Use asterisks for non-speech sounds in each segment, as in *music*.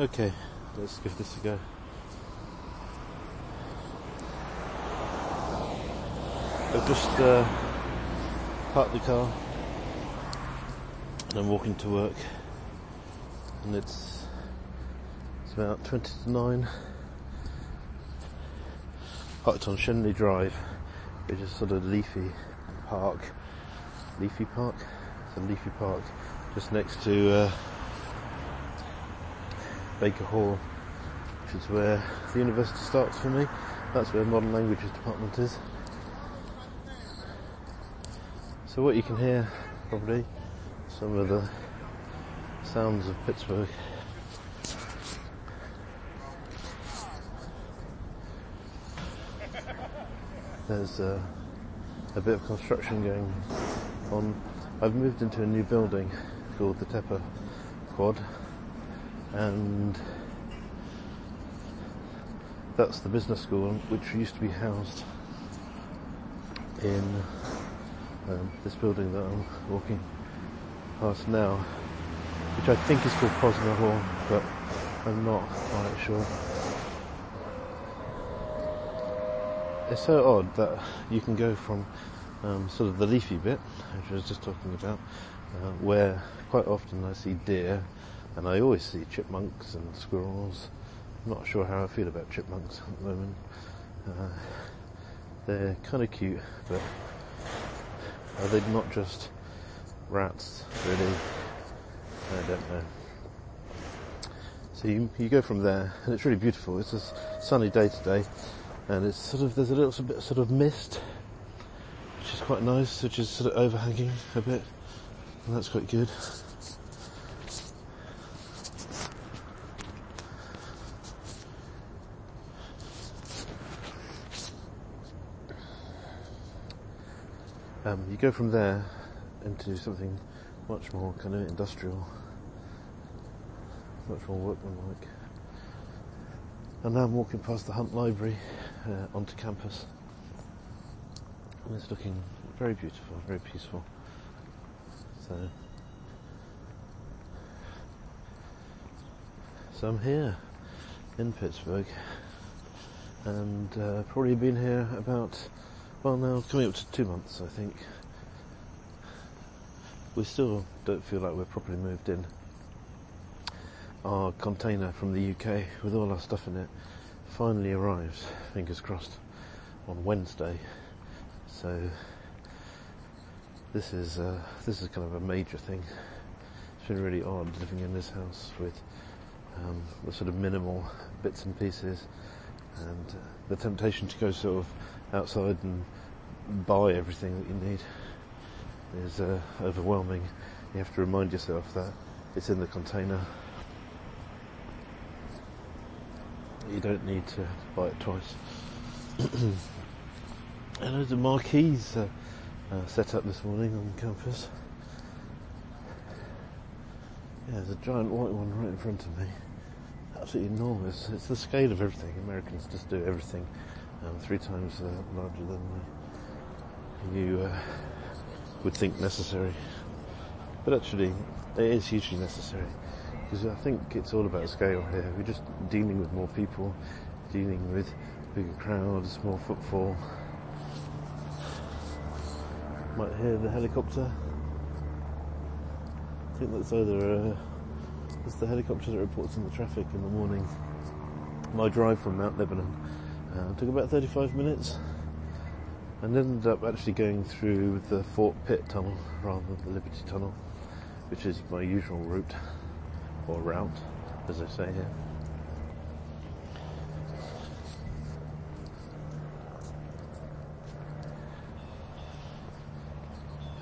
Okay, let's give this a go. I've just uh, parked the car and I'm walking to work and it's it's about 20 to 9 parked on Schenley Drive which is sort of leafy park leafy park a leafy park just next to uh, Baker Hall which is where the university starts for me. That's where the modern languages department is. So what you can hear probably some of the sounds of Pittsburgh. There's uh, a bit of construction going on. I've moved into a new building called the Tepper Quad, and that's the business school which used to be housed in um, this building that I'm walking past now, which I think is called Posner Hall, but I'm not quite sure. it's so odd that you can go from um, sort of the leafy bit, which I was just talking about, uh, where quite often I see deer, and I always see chipmunks and squirrels. I'm not sure how I feel about chipmunks at the moment. Uh, they're kind of cute, but are they not just rats, really? I don't know. So you, you go from there, and it's really beautiful. It's a sunny day today and it's sort of there's a little bit sort of mist, which is quite nice, which is sort of overhanging a bit, and that's quite good. Um, you go from there into something much more kind of industrial, much more workmanlike. And now I'm walking past the Hunt Library, uh, onto campus. And it's looking very beautiful, very peaceful. So, so I'm here in Pittsburgh, and uh, probably been here about well now coming up to two months, I think. We still don't feel like we're properly moved in. Our container from the UK with all our stuff in it finally arrives, fingers crossed, on Wednesday. So this is uh, this is kind of a major thing. It's been really odd living in this house with um, the sort of minimal bits and pieces, and uh, the temptation to go sort of outside and buy everything that you need is uh, overwhelming. You have to remind yourself that it's in the container you don't need to buy it twice. *clears throat* and there's a marquees uh, uh, set up this morning on campus. Yeah, there's a giant white one right in front of me. Absolutely enormous. It's the scale of everything. Americans just do everything um, three times uh, larger than you uh, would think necessary. But actually, it is hugely necessary because I think it's all about scale here. We're just dealing with more people, dealing with bigger crowds, more footfall. Might hear the helicopter. I think that's either uh, it's the helicopter that reports on the traffic in the morning. My drive from Mount Lebanon uh, took about 35 minutes and ended up actually going through the Fort Pitt tunnel rather than the Liberty tunnel, which is my usual route or route, as they say here.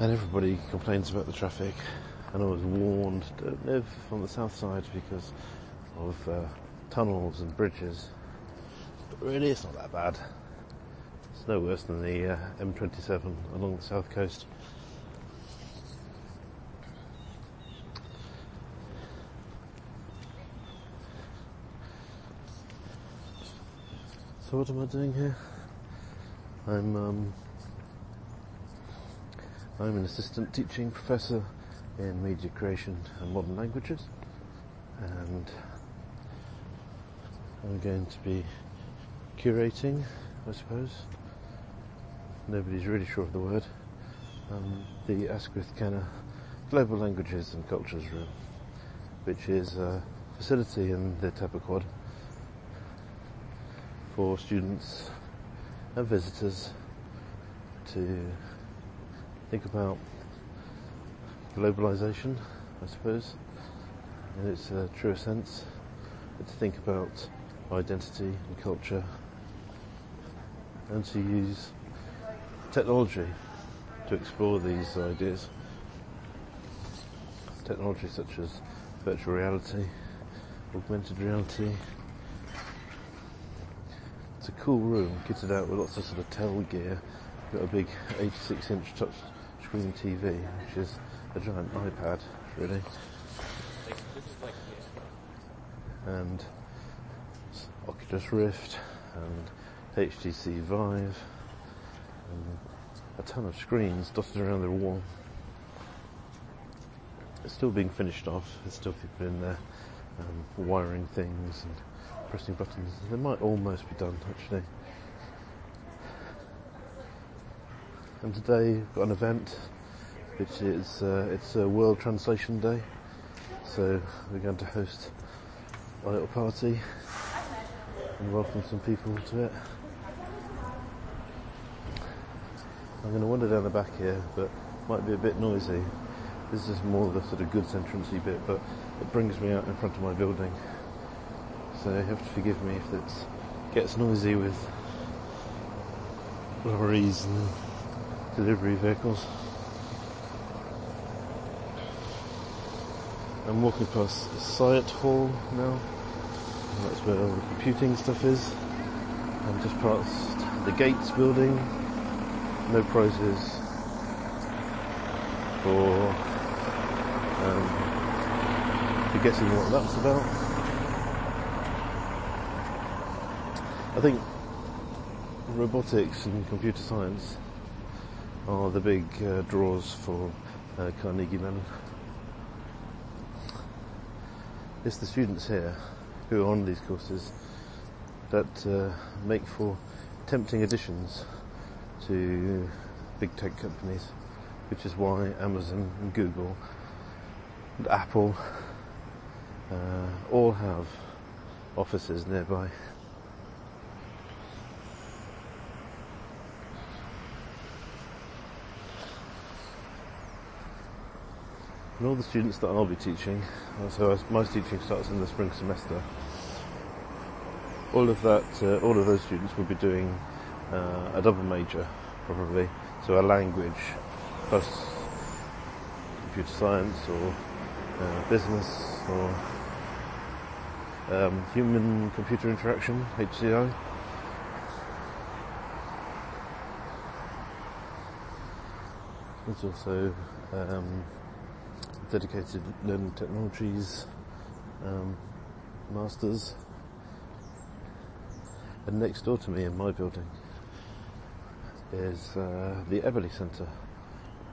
And everybody complains about the traffic, and I was warned don't live on the south side because of uh, tunnels and bridges. Really, it's not that bad. It's no worse than the uh, M27 along the south coast. So what am I doing here? I'm um, I'm an assistant teaching professor in media creation and modern languages, and I'm going to be curating, I suppose. Nobody's really sure of the word. Um, the Askwith Kenner Global Languages and Cultures Room, which is a facility in the Tepper Quad for students and visitors to think about globalization, I suppose, in its uh, truest sense, to think about identity and culture, and to use technology to explore these ideas. Technology such as virtual reality, augmented reality. It's a cool room, kitted out with lots of sort of tel gear. Got a big 86 inch touch screen TV, which is a giant iPad, really. And Oculus Rift and HTC Vive and a ton of screens dotted around the wall. It's still being finished off. There's still people in there um, wiring things and pressing buttons. They might almost be done actually. And today we've got an event which is uh, it's a World Translation Day. So we're going to host a little party and welcome some people to it. I'm going to wander down the back here, but might be a bit noisy. This is more of the sort of goods entrancey bit, but it brings me out in front of my building. So you have to forgive me if it gets noisy with lorries and delivery vehicles. I'm walking past Cyert Hall now. That's where all the computing stuff is. I'm just past the Gates building. No prizes for um, for guessing what that's about. I think robotics and computer science are the big uh, draws for uh, Carnegie Mellon. It's the students here who are on these courses that uh, make for tempting additions to big tech companies, which is why Amazon and Google and Apple uh, all have offices nearby. And all the students that I'll be teaching, so my teaching starts in the spring semester, all of that, uh, all of those students will be doing uh, a double major, probably. So a language plus computer science or uh, business or um, human computer interaction, HCI. There's also um, dedicated learning technologies um, masters. And next door to me in my building is uh, the Eberly Centre,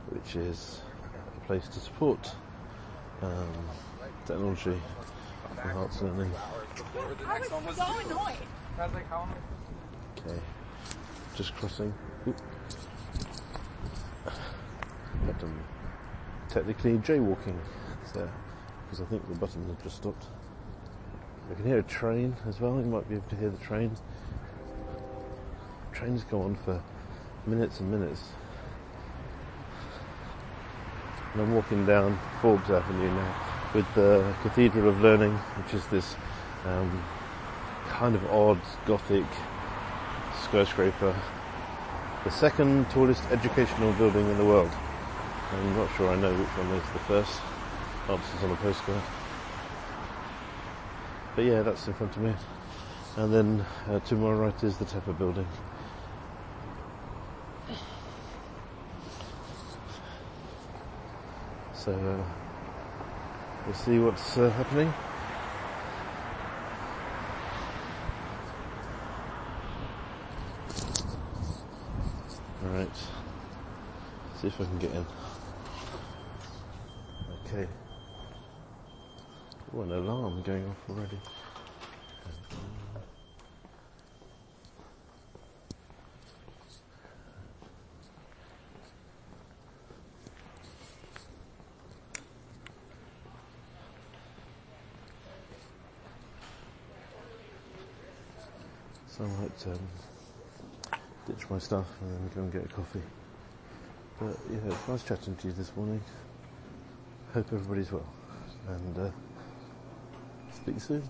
which is a place to support um, technology arts learning. Okay, just crossing. Oop. Um, technically jaywalking there because I think the buttons have just stopped. I can hear a train as well. You might be able to hear the train. Trains go on for minutes and minutes. And I'm walking down Forbes Avenue now with the Cathedral of Learning, which is this um, kind of odd Gothic skyscraper. The second tallest educational building in the world. I'm not sure I know which one is the first. Answers on a postcard. But yeah, that's in front of me. And then uh, to my right is the Tepper building. So uh, we'll see what's uh, happening. Alright. See if I can get in. Okay. Oh, an alarm going off already. So I might um, ditch my stuff and then go and get a coffee. But yeah, it's nice chatting to you this morning. Hope everybody's well. And uh, speak soon.